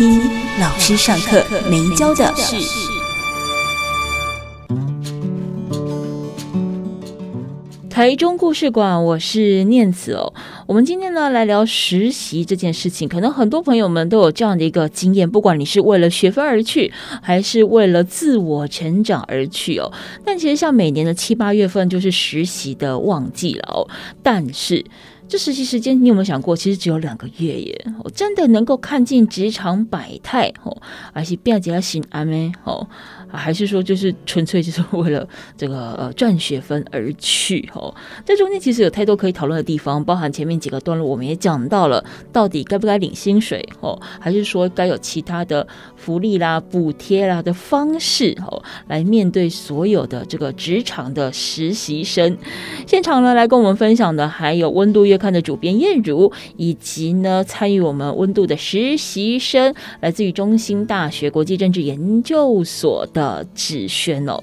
听老师上课没教的事。台中故事馆，我是念慈哦。我们今天呢来聊实习这件事情，可能很多朋友们都有这样的一个经验，不管你是为了学分而去，还是为了自我成长而去哦。但其实像每年的七八月份就是实习的旺季了哦，但是。这实习时间，你有没有想过，其实只有两个月耶？我真的能够看尽职场百态哦，而且变起来心安咩哦？还是说就是纯粹就是为了这个呃赚学分而去哦？这中间其实有太多可以讨论的地方，包含前面几个段落我们也讲到了，到底该不该领薪水哦？还是说该有其他的福利啦、补贴啦的方式哦，来面对所有的这个职场的实习生？现场呢来跟我们分享的还有温度月刊的主编燕如，以及呢参与我们温度的实习生，来自于中兴大学国际政治研究所的。的芷瑄哦，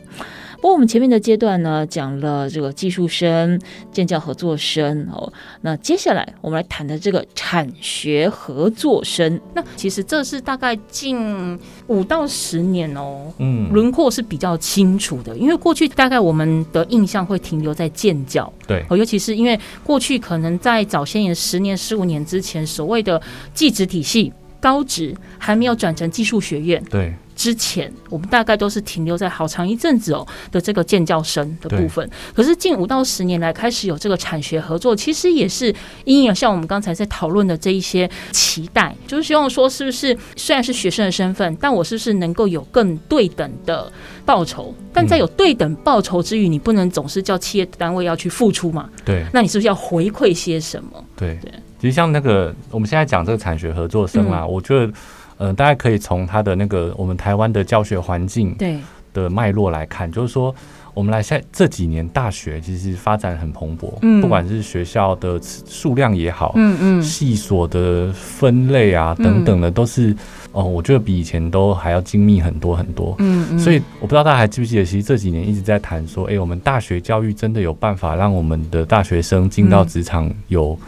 不过我们前面的阶段呢，讲了这个技术生、建教合作生哦，那接下来我们来谈的这个产学合作生，那其实这是大概近五到十年哦，嗯，轮廓是比较清楚的，因为过去大概我们的印象会停留在建教，对，尤其是因为过去可能在早些年十年、十五年之前，所谓的技职体系高职还没有转成技术学院，对。之前我们大概都是停留在好长一阵子哦的这个建教生的部分，可是近五到十年来开始有这个产学合作，其实也是因为像我们刚才在讨论的这一些期待，就是希望说是不是虽然是学生的身份，但我是不是能够有更对等的报酬？但在有对等报酬之余，你不能总是叫企业单位要去付出嘛？对，那你是不是要回馈些什么？对对，其实像那个我们现在讲这个产学合作生啊，我觉得。嗯、呃，大家可以从他的那个我们台湾的教学环境对。的脉络来看，就是说，我们来现在这几年大学其实发展很蓬勃，嗯，不管是学校的数量也好，嗯嗯，系所的分类啊等等的，都是哦，我觉得比以前都还要精密很多很多，嗯嗯，所以我不知道大家还记不记得，其实这几年一直在谈说，哎，我们大学教育真的有办法让我们的大学生进到职场有。嗯、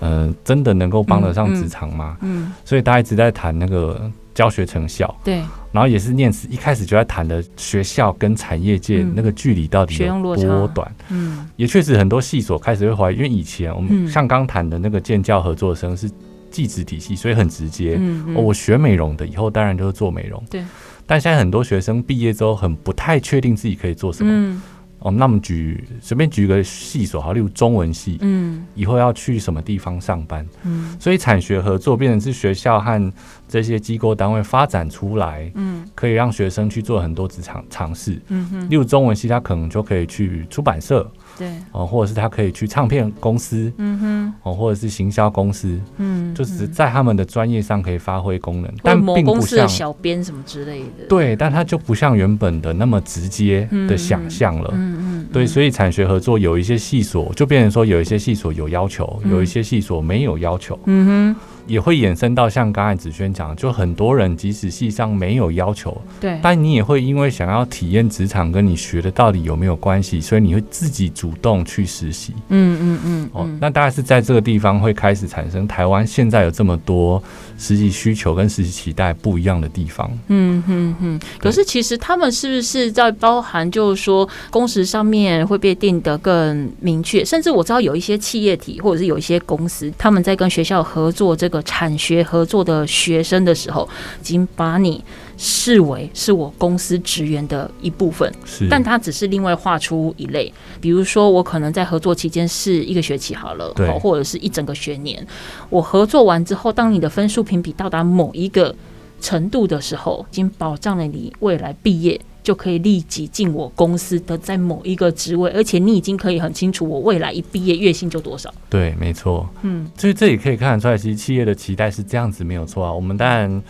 呃，真的能够帮得上职场吗？嗯，嗯，所以大家一直在谈那个教学成效，对，然后也是念慈一开始就在谈的学校跟产业界那个距离到底有多短，嗯，也确实很多系所开始会怀疑，因为以前我们像刚谈的那个建教合作生是技职体系，所以很直接，嗯，我学美容的，以后当然就是做美容，对，但现在很多学生毕业之后很不太确定自己可以做什么。那么举随便举个系所好，例如中文系，嗯，以后要去什么地方上班，嗯，所以产学合作变成是学校和这些机构单位发展出来，嗯，可以让学生去做很多职场尝试，嗯哼，例如中文系，他可能就可以去出版社。对，哦，或者是他可以去唱片公司，嗯哼，哦，或者是行销公司，嗯，就是在他们的专业上可以发挥功能，但并不像小编什么之类的，对，但他就不像原本的那么直接的想象了，嗯嗯，对，所以产学合作有一些细所就变成说有一些细所有要求，有一些细所没有要求，嗯哼。也会衍生到像刚才子萱讲，就很多人即使系上没有要求，对，但你也会因为想要体验职场，跟你学的到底有没有关系，所以你会自己主动去实习。嗯嗯嗯。哦，那大概是在这个地方会开始产生台湾现在有这么多实际需求跟实际期待不一样的地方。嗯嗯嗯。可是其实他们是不是在包含，就是说工时上面会被定得更明确？甚至我知道有一些企业体或者是有一些公司，他们在跟学校合作这个。产学合作的学生的时候，已经把你视为是我公司职员的一部分，是，但他只是另外划出一类。比如说，我可能在合作期间是一个学期好了，对，或者是一整个学年。我合作完之后，当你的分数评比到达某一个程度的时候，已经保障了你未来毕业。就可以立即进我公司的在某一个职位，而且你已经可以很清楚我未来一毕业月薪就多少。对，没错。嗯，所以这也可以看得出来，其实企业的期待是这样子，没有错啊。我们当然。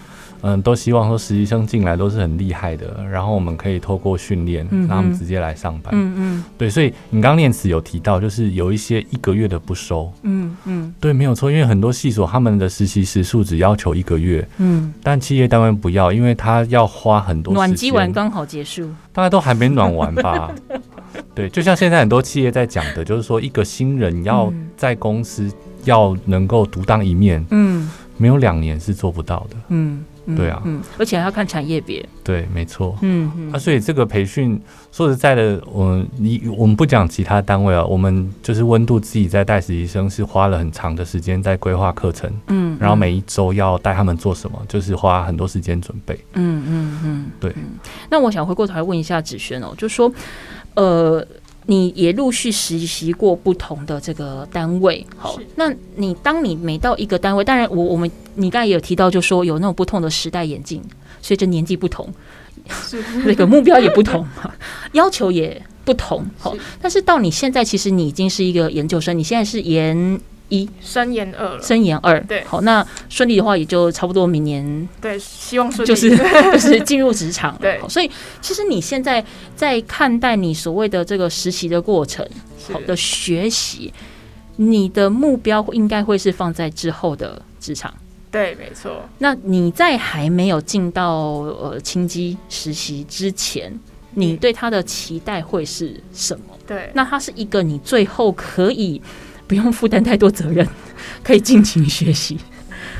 嗯，都希望说实习生进来都是很厉害的，然后我们可以透过训练让他们直接来上班。嗯嗯，对，所以你刚念词有提到，就是有一些一个月的不收。嗯嗯，对，没有错，因为很多系所他们的实习时数只要求一个月。嗯，但企业单位不要，因为他要花很多时间。暖机完刚好结束，大家都还没暖完吧？对，就像现在很多企业在讲的，就是说一个新人要在公司要能够独当一面，嗯，没有两年是做不到的。嗯。对啊，嗯，而且还要看产业别。对，没错。嗯嗯。啊，所以这个培训，说实在的，我你我们不讲其他单位啊，我们就是温度自己在带实习生，是花了很长的时间在规划课程。嗯。然后每一周要带他们做什么，就是花很多时间准备。嗯嗯嗯。对。那我想回过头来问一下子轩哦，就说，呃。你也陆续实习过不同的这个单位，好，那你当你每到一个单位，当然我我们你刚才也有提到，就说有那种不同的时代眼镜，随着年纪不同，那个目标也不同，要求也不同，好，但是到你现在，其实你已经是一个研究生，你现在是研。一。升研二了，升研二，对，好，那顺利的话也就差不多明年，对，希望顺利，就是 就是进入职场，对，所以其实你现在在看待你所谓的这个实习的过程，好的学习，你的目标应该会是放在之后的职场，对，没错。那你在还没有进到呃清基实习之前，你对他的期待会是什么？对，那他是一个你最后可以。不用负担太多责任，可以尽情学习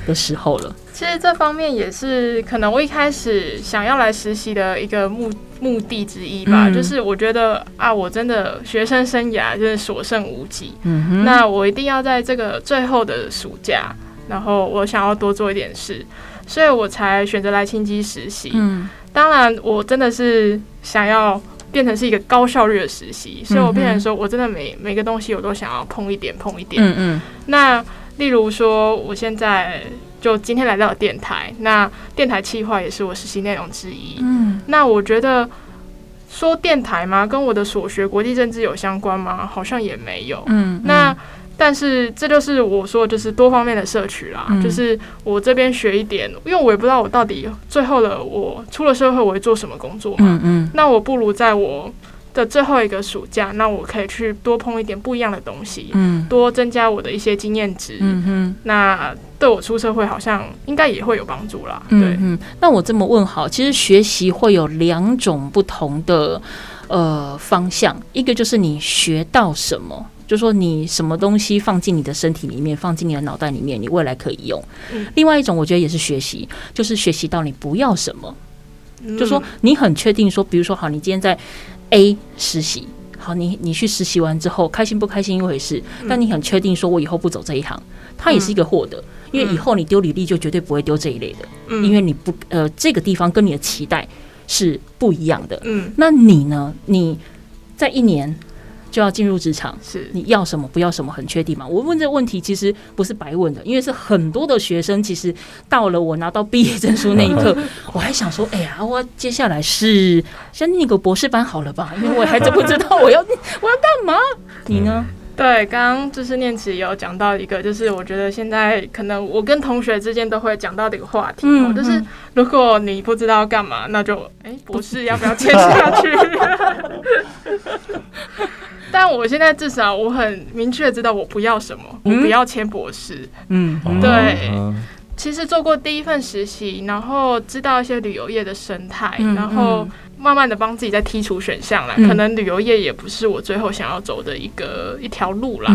的时候了。其实这方面也是可能我一开始想要来实习的一个目目的之一吧。嗯、就是我觉得啊，我真的学生生涯就是所剩无几。那我一定要在这个最后的暑假，然后我想要多做一点事，所以我才选择来清基实习。嗯，当然我真的是想要。变成是一个高效率的实习，所以我变成说，我真的每每个东西我都想要碰一点碰一点。嗯嗯。那例如说，我现在就今天来到了电台，那电台企划也是我实习内容之一。嗯。那我觉得说电台吗？跟我的所学国际政治有相关吗？好像也没有。嗯。那。但是这就是我说，就是多方面的摄取啦。嗯、就是我这边学一点，因为我也不知道我到底最后的我出了社会我会做什么工作嘛。嗯嗯。那我不如在我的最后一个暑假，那我可以去多碰一点不一样的东西，嗯，多增加我的一些经验值。嗯哼。那对我出社会好像应该也会有帮助啦。对。嗯。那我这么问好，其实学习会有两种不同的呃方向，一个就是你学到什么。就说你什么东西放进你的身体里面，放进你的脑袋里面，你未来可以用。嗯、另外一种，我觉得也是学习，就是学习到你不要什么。嗯、就说你很确定说，比如说好，你今天在 A 实习，好，你你去实习完之后，开心不开心一回事，嗯、但你很确定说，我以后不走这一行，它也是一个获得，嗯、因为以后你丢履历就绝对不会丢这一类的，嗯、因为你不呃这个地方跟你的期待是不一样的。嗯，那你呢？你在一年。就要进入职场，是你要什么不要什么很确定吗？我问这个问题其实不是白问的，因为是很多的学生，其实到了我拿到毕业证书那一刻，我还想说，哎呀，我接下来是先念个博士班好了吧？因为我还真不知道我要我要干嘛。你呢？对，刚刚就是念慈有讲到一个，就是我觉得现在可能我跟同学之间都会讲到的一个话题，嗯，就是如果你不知道干嘛，那就哎，博士要不要签下去？但我现在至少我很明确知道我不要什么，我不要签博士。嗯，对。其实做过第一份实习，然后知道一些旅游业的生态，然后慢慢的帮自己在剔除选项了。可能旅游业也不是我最后想要走的一个一条路啦。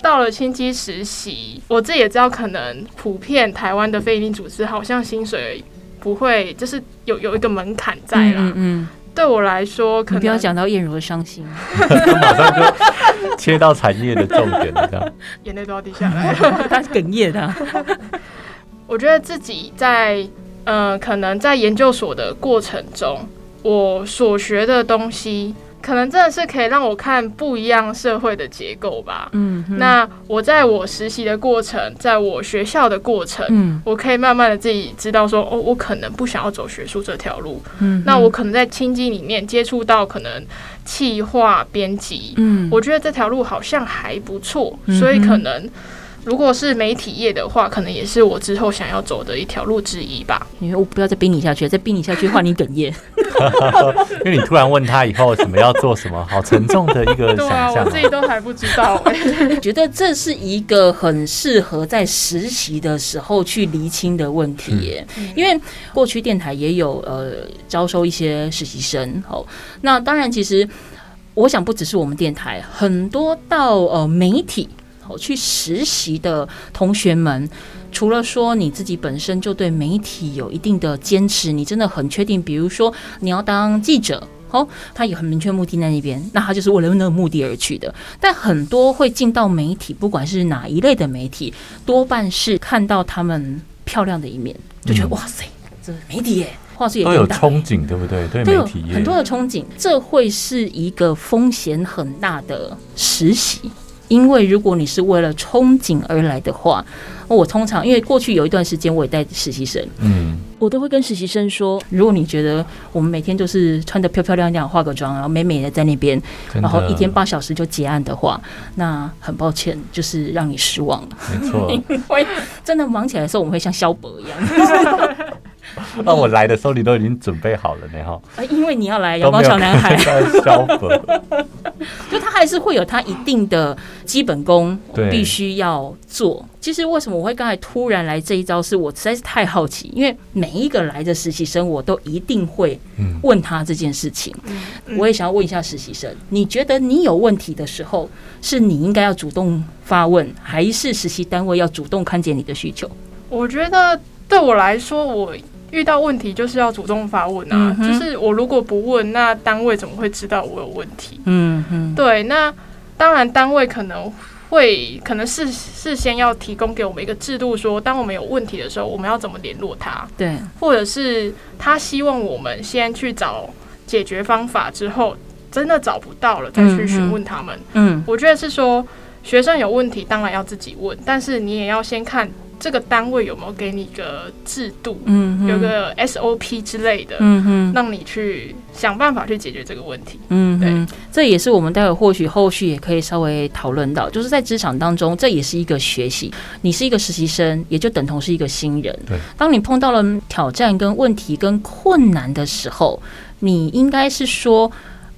到了清基实习，我自己也知道，可能普遍台湾的非营利组织好像薪水不会，就是有有一个门槛在啦。嗯。对我来说，可能不要讲到燕如的伤心，马上就切到产业的重点了，这样。眼泪都要滴下来，他是哽咽的。我觉得自己在嗯、呃，可能在研究所的过程中，我所学的东西，可能真的是可以让我看不一样社会的结构吧。嗯，那我在我实习的过程，在我学校的过程，嗯，我可以慢慢的自己知道说，哦，我可能不想要走学术这条路。嗯，那我可能在清机里面接触到可能企划编辑，嗯，我觉得这条路好像还不错，所以可能。如果是媒体业的话，可能也是我之后想要走的一条路之一吧。因为我不要再逼你下去，再逼你下去换你哽咽。因为你突然问他以后什么要做什么，好沉重的一个 想象。对啊，我自己都还不知道。觉得这是一个很适合在实习的时候去厘清的问题耶。嗯、因为过去电台也有呃招收一些实习生，哦，那当然其实我想不只是我们电台，很多到呃媒体。去实习的同学们，除了说你自己本身就对媒体有一定的坚持，你真的很确定，比如说你要当记者，哦，他有很明确目的在那边，那他就是为了那个目的而去的。但很多会进到媒体，不管是哪一类的媒体，多半是看到他们漂亮的一面，就觉得、嗯、哇塞，这媒体耶，话术也都有憧憬，对不对？对媒体很多的憧憬，这会是一个风险很大的实习。因为如果你是为了憧憬而来的话，我通常因为过去有一段时间我也带实习生，嗯，我都会跟实习生说，如果你觉得我们每天都是穿的漂漂亮亮、化个妆，然后美美的在那边，然后一天八小时就结案的话，那很抱歉，就是让你失望了。没错，因为真的忙起来的时候，我们会像萧伯一样。那我来的时候，你都已经准备好了呢，哈。啊，因为你要来阳光小男孩。就他还是会有他一定的基本功，必须要做。其实为什么我会刚才突然来这一招，是我实在是太好奇。因为每一个来的实习生，我都一定会问他这件事情。我也想要问一下实习生，你觉得你有问题的时候，是你应该要主动发问，还是实习单位要主动看见你的需求？我觉得对我来说，我。遇到问题就是要主动发问啊，嗯、就是我如果不问，那单位怎么会知道我有问题？嗯嗯，对，那当然单位可能会可能事事先要提供给我们一个制度，说当我们有问题的时候，我们要怎么联络他？对，或者是他希望我们先去找解决方法，之后真的找不到了再去询问他们。嗯，我觉得是说学生有问题，当然要自己问，但是你也要先看。这个单位有没有给你一个制度，嗯，有个 SOP 之类的，嗯哼，让你去想办法去解决这个问题，嗯，对，这也是我们待会或许后续也可以稍微讨论到，就是在职场当中，这也是一个学习。你是一个实习生，也就等同是一个新人。对，当你碰到了挑战、跟问题、跟困难的时候，你应该是说。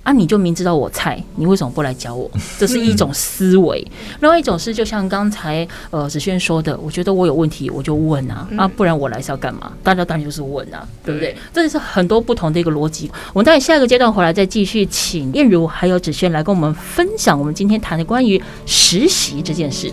啊，你就明知道我菜，你为什么不来教我？这是一种思维。另外一种是，就像刚才呃子轩说的，我觉得我有问题，我就问啊，啊，不然我来是要干嘛？大家当然就是问啊，对不对？这是很多不同的一个逻辑。我们待会下一个阶段回来再继续，请燕如还有子轩来跟我们分享我们今天谈的关于实习这件事。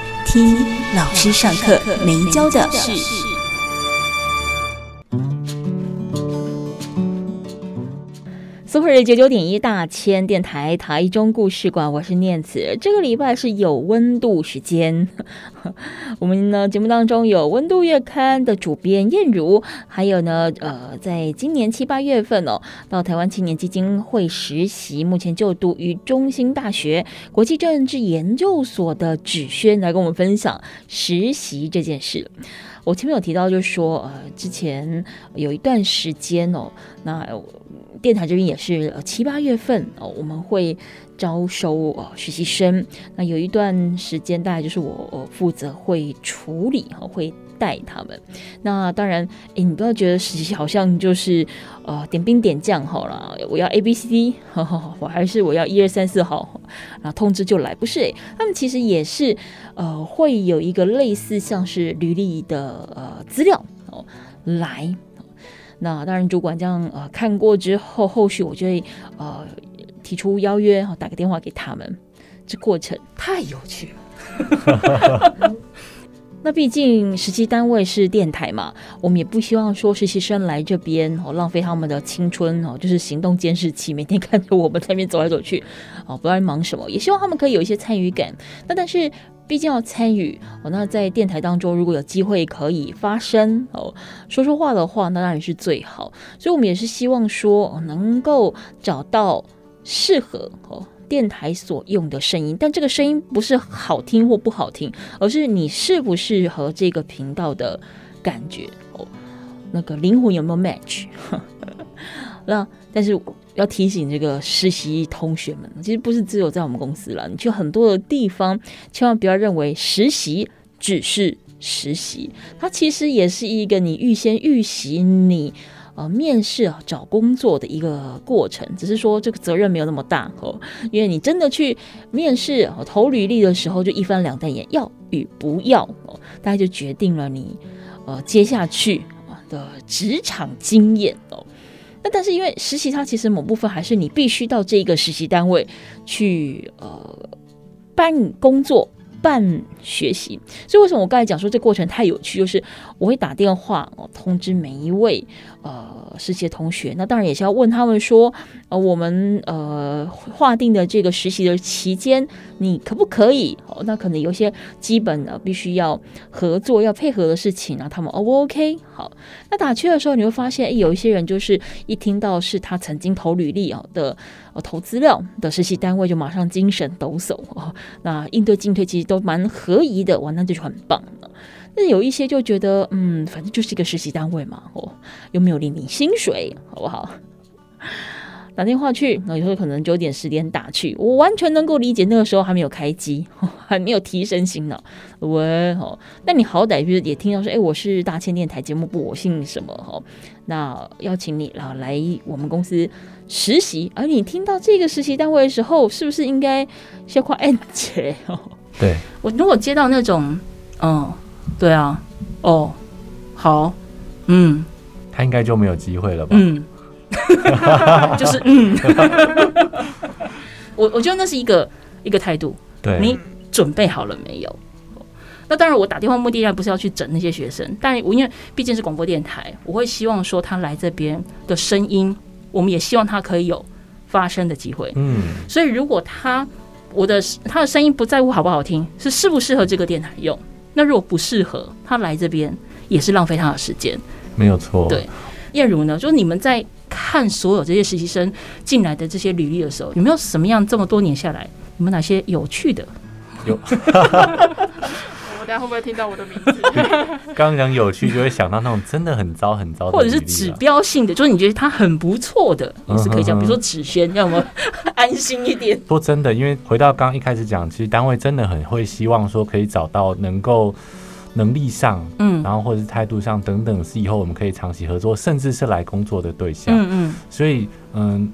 听老师上课没教的事。Super 九九点一大千电台台中故事馆，我是念慈。这个礼拜是有温度时间，我们呢节目当中有温度月刊的主编彦如，还有呢呃，在今年七八月份哦，到台湾青年基金会实习，目前就读于中兴大学国际政治研究所的芷轩来跟我们分享实习这件事。我前面有提到，就是说呃，之前有一段时间哦，那。电台这边也是呃七八月份哦，我们会招收哦实习生。那有一段时间，大概就是我我负责会处理哈，会带他们。那当然，诶，你不要觉得实习好像就是呃点兵点将好了，我要 A B C D，呵 呵我还是我要一二三四号，然后通知就来，不是诶，他们其实也是呃会有一个类似像是履历的呃资料哦来。那当然，主管这样呃看过之后，后续我就会呃提出邀约，打个电话给他们。这过程太有趣了。那毕竟实习单位是电台嘛，我们也不希望说实习生来这边哦浪费他们的青春哦，就是行动监视器，每天看着我们在那边走来走去哦，不知道忙什么。也希望他们可以有一些参与感。那但是。毕竟要参与哦，那在电台当中，如果有机会可以发声哦，说说话的话，那当然是最好。所以，我们也是希望说，能够找到适合哦电台所用的声音。但这个声音不是好听或不好听，而是你适不适合这个频道的感觉哦，那个灵魂有没有 match？那但是。要提醒这个实习同学们，其实不是只有在我们公司了，你去很多的地方，千万不要认为实习只是实习，它其实也是一个你预先预习你呃面试啊找工作的一个过程，只是说这个责任没有那么大哦，因为你真的去面试投履历的时候，就一翻两瞪眼，要与不要哦，大家就决定了你呃接下去的职场经验哦。那但是因为实习，它其实某部分还是你必须到这个实习单位去呃办工作。办学习，所以为什么我刚才讲说这过程太有趣？就是我会打电话哦通知每一位呃实习同学，那当然也是要问他们说，呃我们呃划定的这个实习的期间，你可不可以？哦，那可能有些基本的必须要合作要配合的事情，啊他们 O 不 OK？好，那打趣的时候你会发现，哎，有一些人就是一听到是他曾经投履历啊的。呃，投资料的实习单位就马上精神抖擞哦，那应对进退其实都蛮合宜的，哇，那就是很棒。但有一些就觉得，嗯，反正就是一个实习单位嘛，哦，又没有领你薪水，好不好？打电话去，那有时候可能九点十点打去，我完全能够理解，那个时候还没有开机，还没有提升薪呢。喂，哦，那你好歹就是也听到说，哎，我是大千电台节目部，我姓什么？哈，那邀请你啊来我们公司实习。而你听到这个实习单位的时候，是不是应该先夸哎姐？哦，对，我如果接到那种，嗯，对啊，哦，好，嗯，他应该就没有机会了吧？嗯。就是嗯，我我觉得那是一个一个态度。对，你准备好了没有？那当然，我打电话目的不是要去整那些学生，但我因为毕竟是广播电台，我会希望说他来这边的声音，我们也希望他可以有发声的机会。嗯，所以如果他我的他的声音不在乎好不好听，是适不适合这个电台用？那如果不适合，他来这边也是浪费他的时间。没有错。对，燕如呢，就是你们在。看所有这些实习生进来的这些履历的时候，有没有什么样这么多年下来，有没有哪些有趣的？有。我等下会不会听到我的名字？刚讲有趣，就会想到那种真的很糟很糟的，或者是指标性的，就是你觉得他很不错的，也是可以讲。比如说芷轩，让我们安心一点。说真的，因为回到刚刚一开始讲，其实单位真的很会希望说可以找到能够。能力上，嗯，然后或者是态度上等等，是以后我们可以长期合作，甚至是来工作的对象。嗯嗯。所以，嗯，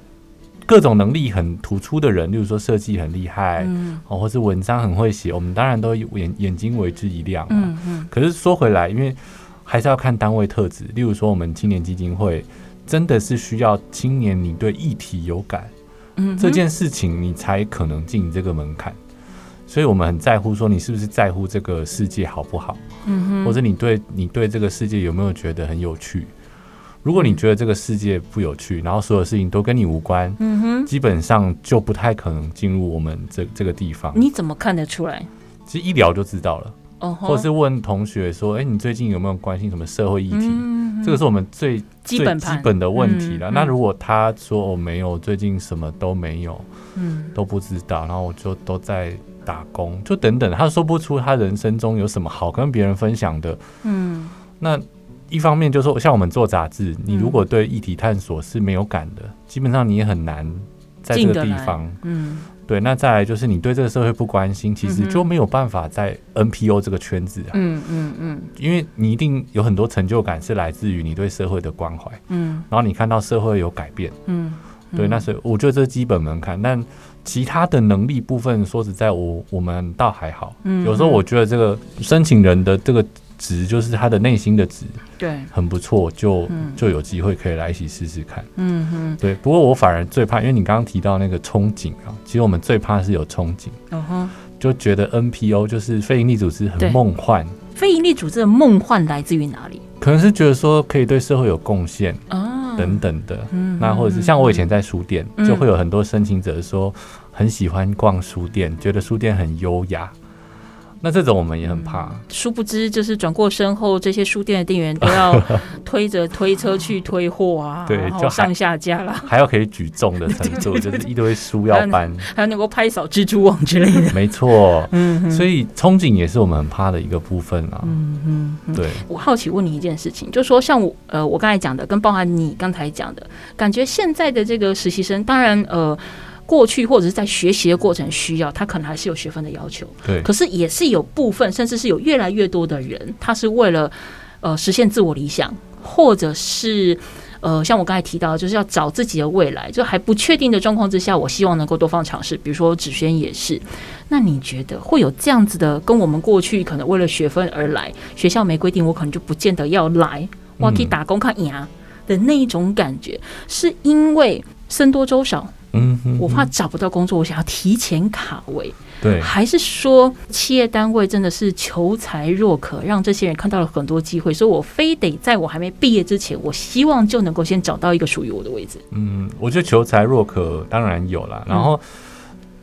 各种能力很突出的人，例如说设计很厉害，嗯，哦，或是文章很会写，我们当然都眼眼睛为之一亮。嗯嗯。可是说回来，因为还是要看单位特质。例如说，我们青年基金会真的是需要青年你对议题有感，嗯，这件事情你才可能进这个门槛。所以我们很在乎，说你是不是在乎这个世界好不好？嗯哼，或者你对你对这个世界有没有觉得很有趣？如果你觉得这个世界不有趣，然后所有事情都跟你无关，嗯哼，基本上就不太可能进入我们这这个地方。你怎么看得出来？其实一聊就知道了。哦，或者是问同学说：“哎，你最近有没有关心什么社会议题？”这个是我们最最基本的问题了。那如果他说我没有，最近什么都没有，嗯，都不知道，然后我就都在。打工就等等，他说不出他人生中有什么好跟别人分享的。嗯，那一方面就是说，像我们做杂志，你如果对议题探索是没有感的，基本上你也很难在这个地方，嗯，对。那再来就是你对这个社会不关心，其实就没有办法在 NPO 这个圈子啊，嗯嗯嗯，因为你一定有很多成就感是来自于你对社会的关怀，嗯，然后你看到社会有改变，嗯，对，那是我觉得这是基本门槛，但其他的能力部分，说实在，我我们倒还好，嗯，有时候我觉得这个申请人的这个。值就是他的内心的值，对，很不错，就就有机会可以来一起试试看。嗯哼，对。不过我反而最怕，因为你刚刚提到那个憧憬啊，其实我们最怕是有憧憬。嗯哼，就觉得 NPO 就是非营利组织很梦幻。非营利组织的梦幻来自于哪里？可能是觉得说可以对社会有贡献啊，等等的。嗯，那或者是像我以前在书店，就会有很多申请者说很喜欢逛书店，觉得书店很优雅。那这种我们也很怕，殊不知就是转过身后，这些书店的店员都要 推着推车去推货啊，对，就上下架了，还要可以举重的程度，就是一堆书要搬，还有能够拍扫蜘蛛网之类的，没错，嗯，所以憧憬也是我们很怕的一个部分啊，嗯嗯，对。我好奇问你一件事情，就是说像我呃，我刚才讲的，跟包含你刚才讲的，感觉现在的这个实习生，当然呃。过去或者是在学习的过程需要，他可能还是有学分的要求。对，可是也是有部分，甚至是有越来越多的人，他是为了呃实现自我理想，或者是呃像我刚才提到，就是要找自己的未来，就还不确定的状况之下，我希望能够多方尝试。比如说子轩也是，那你觉得会有这样子的，跟我们过去可能为了学分而来，学校没规定，我可能就不见得要来，我可以打工看牙的那一种感觉，是因为僧多粥少？嗯，我怕找不到工作，我想要提前卡位。对，还是说企业单位真的是求才若渴，让这些人看到了很多机会，所以我非得在我还没毕业之前，我希望就能够先找到一个属于我的位置。嗯，我觉得求才若渴当然有啦，然后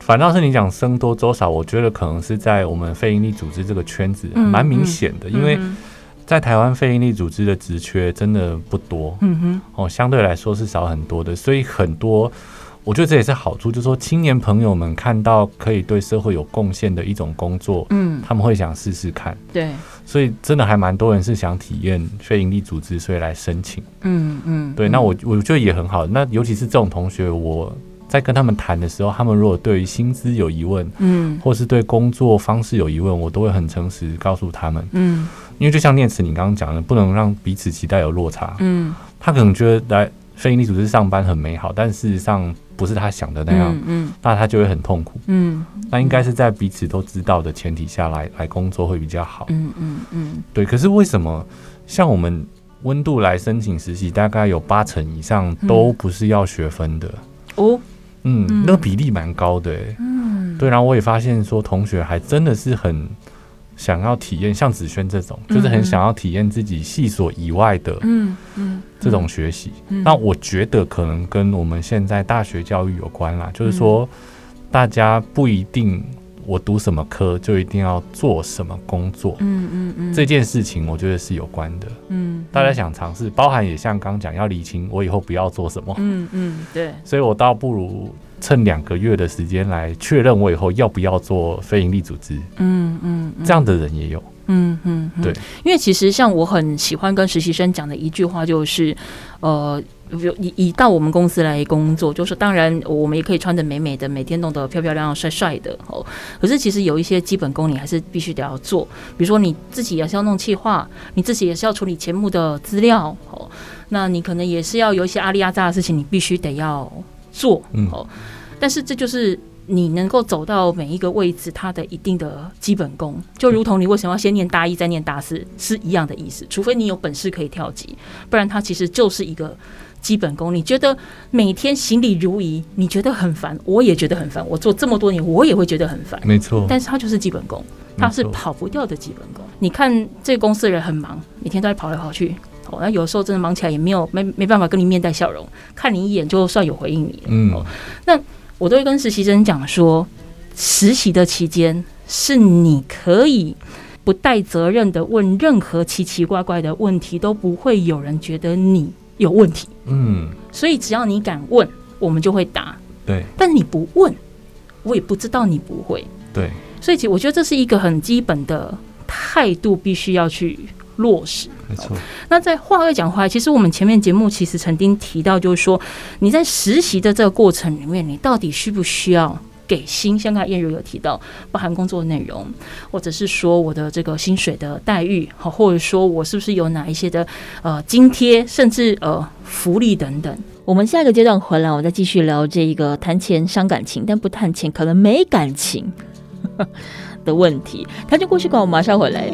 反倒是你讲僧多粥少，我觉得可能是在我们非营利组织这个圈子蛮明显的，因为在台湾非营利组织的职缺真的不多，嗯哼，哦，相对来说是少很多的，所以很多。我觉得这也是好处，就是说青年朋友们看到可以对社会有贡献的一种工作，嗯，他们会想试试看，对，所以真的还蛮多人是想体验非营利组织，所以来申请，嗯嗯，对，那我我觉得也很好。那尤其是这种同学，我在跟他们谈的时候，他们如果对于薪资有疑问，嗯，或是对工作方式有疑问，我都会很诚实告诉他们，嗯，因为就像念慈你刚刚讲的，不能让彼此期待有落差，嗯，他可能觉得来非营利组织上班很美好，但事实上。不是他想的那样，嗯，嗯，那他就会很痛苦，嗯，那应该是在彼此都知道的前提下来来工作会比较好，嗯嗯嗯，对。可是为什么像我们温度来申请实习，大概有八成以上都不是要学分的？哦，嗯，那个比例蛮高的，嗯，对。然后我也发现说，同学还真的是很。想要体验像子轩这种，就是很想要体验自己系所以外的，嗯嗯，这种学习。那我觉得可能跟我们现在大学教育有关啦，就是说，大家不一定我读什么科就一定要做什么工作，嗯嗯嗯，这件事情我觉得是有关的，嗯，大家想尝试，包含也像刚讲要理清我以后不要做什么，嗯嗯，对，所以我倒不如。趁两个月的时间来确认我以后要不要做非营利组织，嗯嗯，这样的人也有，嗯嗯，对，因为其实像我很喜欢跟实习生讲的一句话就是，呃，以以到我们公司来工作，就是当然我们也可以穿的美美的，每天弄得漂漂亮亮、帅帅的哦。可是其实有一些基本功你还是必须得要做，比如说你自己也是要弄企划，你自己也是要处理节目的资料哦，那你可能也是要有一些阿里阿扎的事情，你必须得要。做哦，但是这就是你能够走到每一个位置，它的一定的基本功，就如同你为什么要先念大一再念大四是一样的意思。除非你有本事可以跳级，不然它其实就是一个基本功。你觉得每天行礼如仪，你觉得很烦，我也觉得很烦。我做这么多年，我也会觉得很烦。没错，但是它就是基本功，它是跑不掉的基本功。你看这个公司的人很忙，每天都在跑来跑去。哦，那有时候真的忙起来也没有没没办法跟你面带笑容，看你一眼就算有回应你。嗯，哦，那我都会跟实习生讲说，实习的期间是你可以不带责任的问任何奇奇怪怪的问题，都不会有人觉得你有问题。嗯，所以只要你敢问，我们就会答。对，但是你不问，我也不知道你不会。对，所以其实我觉得这是一个很基本的态度，必须要去。落实。没错。那在话又讲回来，其实我们前面节目其实曾经提到，就是说你在实习的这个过程里面，你到底需不需要？给薪，像刚才彦如有提到，包含工作内容，或者是说我的这个薪水的待遇，好，或者说我是不是有哪一些的呃津贴，甚至呃福利等等。我们下一个阶段回来，我再继续聊这一个谈钱伤感情，但不谈钱可能没感情 的问题。谈钱故事馆，我马上回来。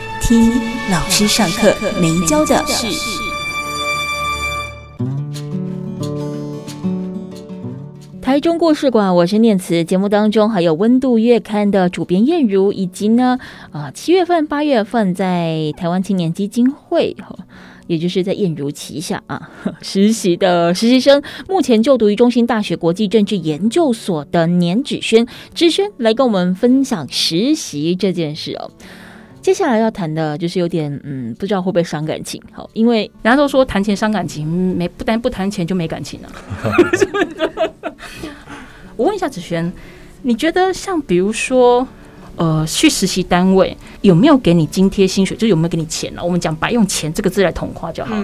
听老师上课没教的事。台中故事馆，我是念慈。节目当中还有温度月刊的主编彦如，以及呢，啊，七月份、八月份在台湾青年基金会，也就是在彦如旗下啊 实习的实习生，目前就读于中兴大学国际政治研究所的年芷萱，芷萱来跟我们分享实习这件事哦。接下来要谈的就是有点嗯，不知道会不会伤感情。好，因为人家都说谈钱伤感情，没不单不谈钱就没感情了。我问一下子萱，你觉得像比如说呃，去实习单位有没有给你津贴薪水，就有没有给你钱呢？我们讲白用钱这个字来统化就好。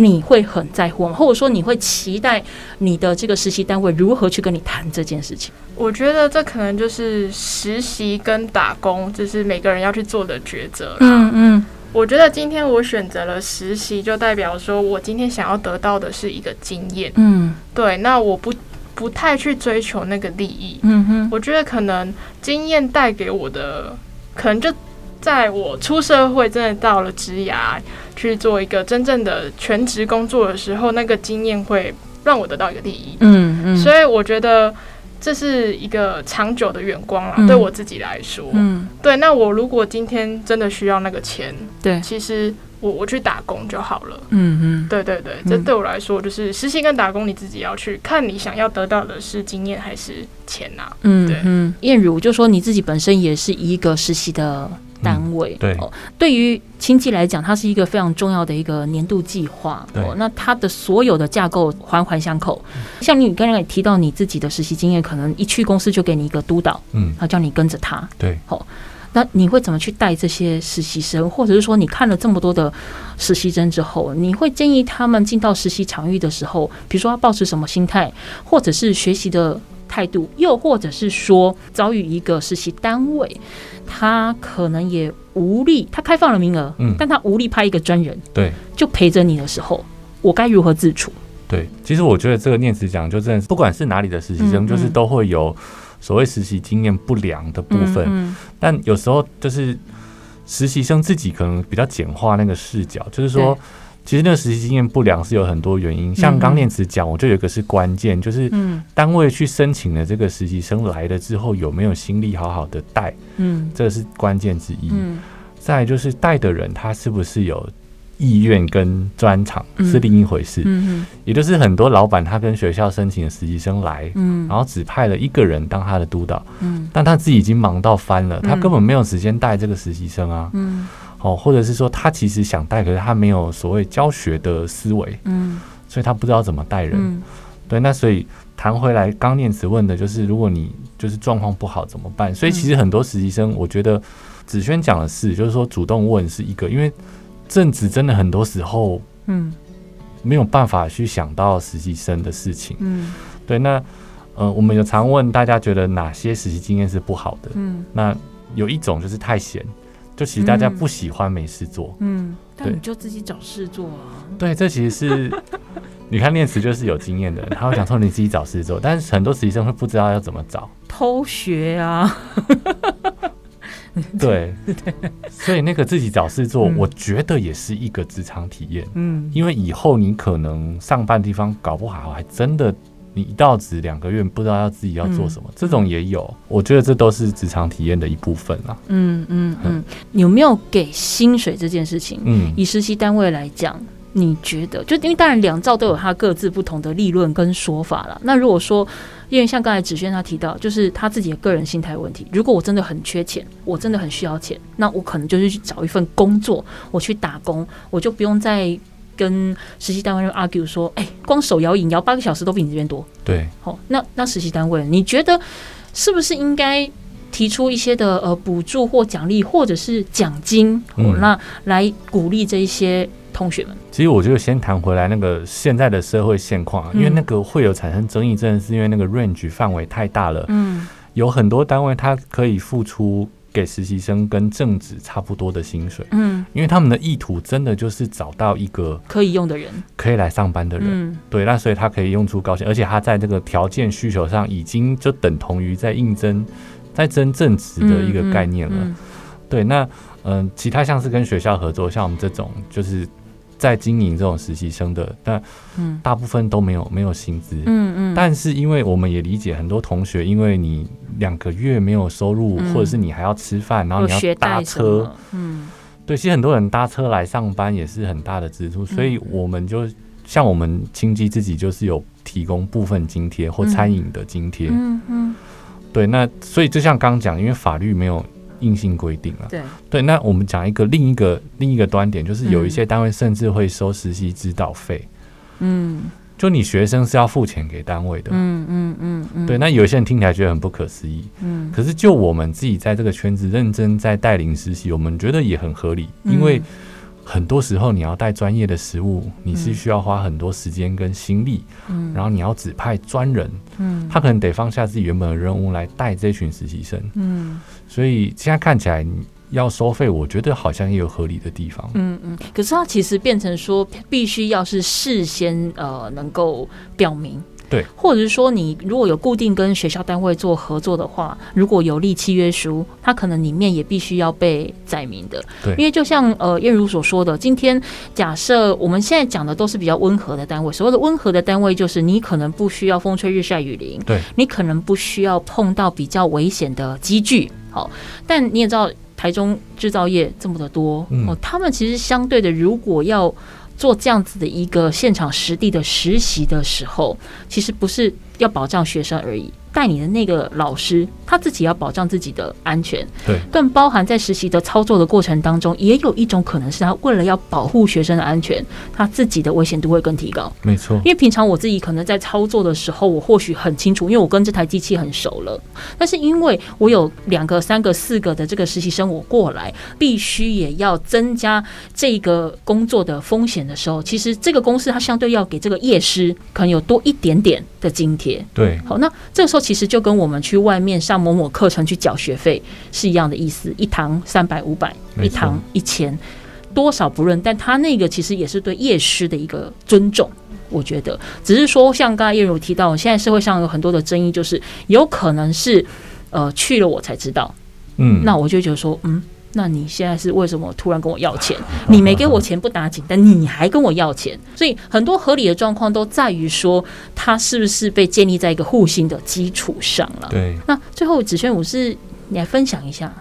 你会很在乎吗？或者说你会期待你的这个实习单位如何去跟你谈这件事情？我觉得这可能就是实习跟打工，就是每个人要去做的抉择。嗯嗯，我觉得今天我选择了实习，就代表说我今天想要得到的是一个经验。嗯，对，那我不不太去追求那个利益。嗯哼，我觉得可能经验带给我的，可能就在我出社会，真的到了职涯。去做一个真正的全职工作的时候，那个经验会让我得到一个利益。嗯嗯，所以我觉得这是一个长久的远光了，嗯，对我自己来说。嗯，对。那我如果今天真的需要那个钱，对，其实我我去打工就好了。嗯嗯，对对对，这对我来说就是实习跟打工，你自己要去看你想要得到的是经验还是钱呐？嗯，对。嗯，燕如就说你自己本身也是一个实习的。单位、嗯、对，哦，对于亲戚来讲，它是一个非常重要的一个年度计划。哦，那它的所有的架构环环相扣。嗯、像你刚刚也提到你自己的实习经验，可能一去公司就给你一个督导，嗯，他叫你跟着他。对，好、哦，那你会怎么去带这些实习生？或者是说，你看了这么多的实习生之后，你会建议他们进到实习场域的时候，比如说要抱持什么心态，或者是学习的态度，又或者是说遭遇一个实习单位？他可能也无力，他开放了名额，嗯，但他无力派一个专人，对，就陪着你的时候，我该如何自处？对，其实我觉得这个念慈讲，就真的不管是哪里的实习生，嗯嗯，就是都会有所谓实习经验不良的部分，但有时候就是实习生自己可能比较简化那个视角，就是说。其实那个实习经验不良是有很多原因，像刚念慈讲，我就有一个是关键，就是单位去申请的这个实习生来了之后有没有心力好好的带，嗯，这是关键之一。再就是带的人他是不是有意愿跟专长是另一回事，嗯，也就是很多老板他跟学校申请的实习生来，嗯，然后只派了一个人当他的督导，嗯，但他自己已经忙到翻了，他根本没有时间带这个实习生啊，嗯。哦，或者是说他其实想带，可是他没有所谓教学的思维，嗯，所以他不知道怎么带人，嗯，对。那所以谈回来，刚念慈问的就是，如果你就是状况不好怎么办？所以其实很多实习生，我觉得子萱讲的是，就是说主动问是一个，因为正职真的很多时候，嗯，没有办法去想到实习生的事情，嗯，对。那呃，我们有常问大家觉得哪些实习经验是不好的？嗯，那有一种就是太闲。就其实大家不喜欢没事做，嗯，但你就自己找事做啊。对，这其实是 你看念慈就是有经验的人，他会讲说你自己找事做，但是很多实习生会不知道要怎么找，偷学啊。对，所以那个自己找事做，我觉得也是一个职场体验。嗯，因为以后你可能上班地方搞不好还真的。你一到职两个月不知道要自己要做什么，嗯、这种也有。我觉得这都是职场体验的一部分啦。嗯嗯嗯，有没有给薪水这件事情？嗯，以实习单位来讲。你觉得，就因为当然两兆都有它各自不同的立论跟说法了。那如果说，因为像刚才芷瑄他提到，就是他自己的个人心态问题。如果我真的很缺钱，我真的很需要钱，那我可能就是去找一份工作，我去打工，我就不用再跟实习单位 argue 说，哎，光手摇饮摇八个小时都比你这边多。对，好，那那实习单位，你觉得是不是应该提出一些的呃补助或奖励，或者是奖金，嗯，那来鼓励这一些？同学们，其实我觉得先谈回来那个现在的社会现况，因为那个会有产生争议，真的是因为那个 range 范围太大了。嗯，有很多单位它可以付出给实习生跟正职差不多的薪水。嗯，因为他们的意图真的就是找到一个可以用的人，可以来上班的人。嗯，对，那所以他可以用出高薪，而且他在这个条件需求上已经就等同于在应征在争正职的一个概念了。嗯嗯嗯、对，那嗯、呃，其他像是跟学校合作，像我们这种就是。在经营这种实习生的，但大部分都没有没有薪资。嗯嗯。但是因为我们也理解很多同学，因为你两个月没有收入，或者是你还要吃饭，然后你要搭车。嗯。对，其实很多人搭车来上班也是很大的支出，所以我们就像我们清基自己就是有提供部分津贴或餐饮的津贴。嗯嗯。对，那所以就像刚讲，因为法律没有。硬性规定了，对。对，那我们讲一个另一个另一个端点，就是有一些单位甚至会收实习指导费，嗯，就你学生是要付钱给单位的，嗯嗯嗯嗯，对，那有些人听起来觉得很不可思议，嗯，可是就我们自己在这个圈子认真在带领实习，我们觉得也很合理，因为。很多时候，你要带专业的实物，你是需要花很多时间跟心力，嗯，然后你要指派专人，嗯，他可能得放下自己原本的任务来带这群实习生，嗯，所以现在看起来要收费，我觉得好像也有合理的地方，嗯嗯，可是它其实变成说，必须要是事先呃能够表明。对，或者是说，你如果有固定跟学校单位做合作的话，如果有立契约书，它可能里面也必须要被载明的。对，因为就像呃燕如所说的，今天假设我们现在讲的都是比较温和的单位，所谓的温和的单位就是你可能不需要风吹日晒雨淋，对，你可能不需要碰到比较危险的机具，好，但你也知道台中制造业这么的多，嗯、哦，他们其实相对的，如果要做这样子的一个现场实地的实习的时候，其实不是要保障学生而已。带你的那个老师，他自己要保障自己的安全，对，更包含在实习的操作的过程当中，也有一种可能是他为了要保护学生的安全，他自己的危险度会更提高。没错，因为平常我自己可能在操作的时候，我或许很清楚，因为我跟这台机器很熟了。但是因为我有两个、三个、四个的这个实习生，我过来必须也要增加这个工作的风险的时候，其实这个公司它相对要给这个业师可能有多一点点的津贴。对，好，那这个时候。其实就跟我们去外面上某某课程去缴学费是一样的意思，一堂三百五百，一堂一千，多少不论，但他那个其实也是对业师的一个尊重，我觉得，只是说像刚才叶如提到，现在社会上有很多的争议，就是有可能是呃去了我才知道，嗯，那我就觉得说，嗯。那你现在是为什么突然跟我要钱？你没给我钱不打紧，但你还跟我要钱，所以很多合理的状况都在于说，他是不是被建立在一个互信的基础上了？对。那最后子轩，我是你来分享一下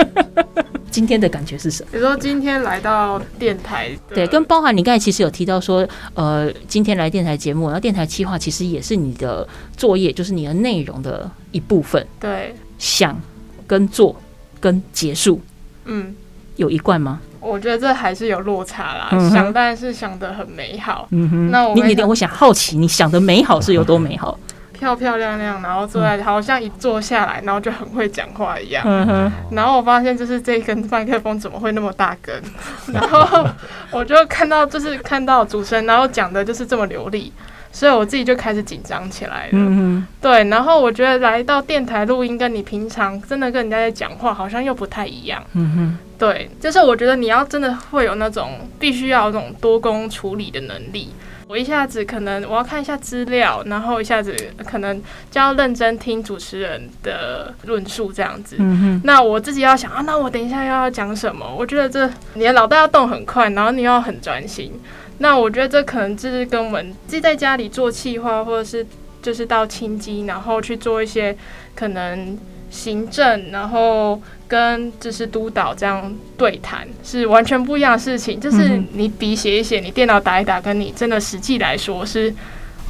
今天的感觉是什么？比如说今天来到电台，对，跟包含你刚才其实有提到说，呃，今天来电台节目，然后电台企划其实也是你的作业，就是你的内容的一部分。对，想跟做。跟结束，嗯，有一贯吗？我觉得这还是有落差啦。嗯、想当然是想的很美好，嗯哼。那我你一定会想好奇，你想的美好是有多美好？漂漂亮亮，然后坐在，好像一坐下来，然后就很会讲话一样。嗯哼。然后我发现，就是这根麦克风怎么会那么大根？然后我就看到，就是看到主持人，然后讲的就是这么流利。所以我自己就开始紧张起来了。嗯哼，对。然后我觉得来到电台录音，跟你平常真的跟人家在讲话，好像又不太一样。嗯哼，对。就是我觉得你要真的会有那种必须要有那种多工处理的能力。我一下子可能我要看一下资料，然后一下子可能就要认真听主持人的论述这样子。嗯哼。那我自己要想啊，那我等一下要讲什么？我觉得这你的脑袋要动很快，然后你要很专心。那我觉得这可能就是跟我们自己在家里做企划，或者是就是到清基，然后去做一些可能行政，然后跟就是督导这样对谈，是完全不一样的事情。就是你笔写一写，你电脑打一打，跟你真的实际来说是。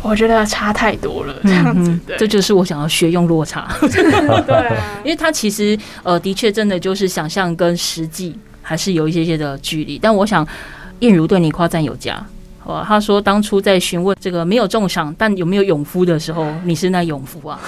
我觉得差太多了，这样子，这就是我想要学用落差。对、啊，因为它其实呃，的确真的就是想象跟实际还是有一些些的距离。但我想，晏如对你夸赞有加。哇，他说当初在询问这个没有重赏，但有没有勇夫的时候，你是那勇夫啊。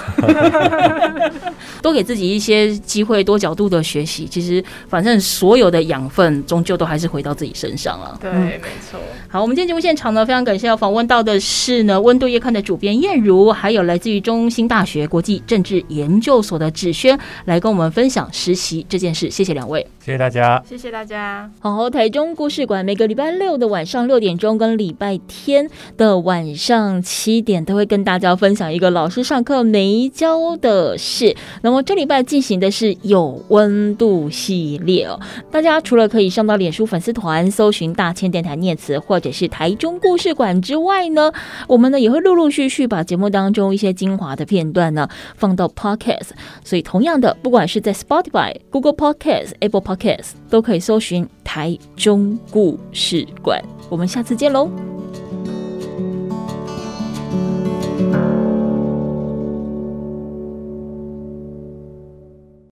多给自己一些机会，多角度的学习。其实，反正所有的养分终究都还是回到自己身上了。对，嗯、没错。好，我们今天节目现场呢，非常感谢要访问到的是呢《温度夜刊》的主编燕如，还有来自于中兴大学国际政治研究所的芷轩，来跟我们分享实习这件事。谢谢两位，谢谢大家，谢谢大家。好，台中故事馆每个礼拜六的晚上六点钟跟礼拜天的晚上七点都会跟大家分享一个老师上课没教的事。那么这礼拜进行的是有温度系列哦。大家除了可以上到脸书粉丝团搜寻大千电台念词或者是台中故事馆之外呢，我们呢也会陆陆续续把节目当中一些精华的片段呢放到 Podcast。所以同样的，不管是在 Spotify、Google Podcast、Apple Podcast 都可以搜寻台中故事馆。我们下次见喽。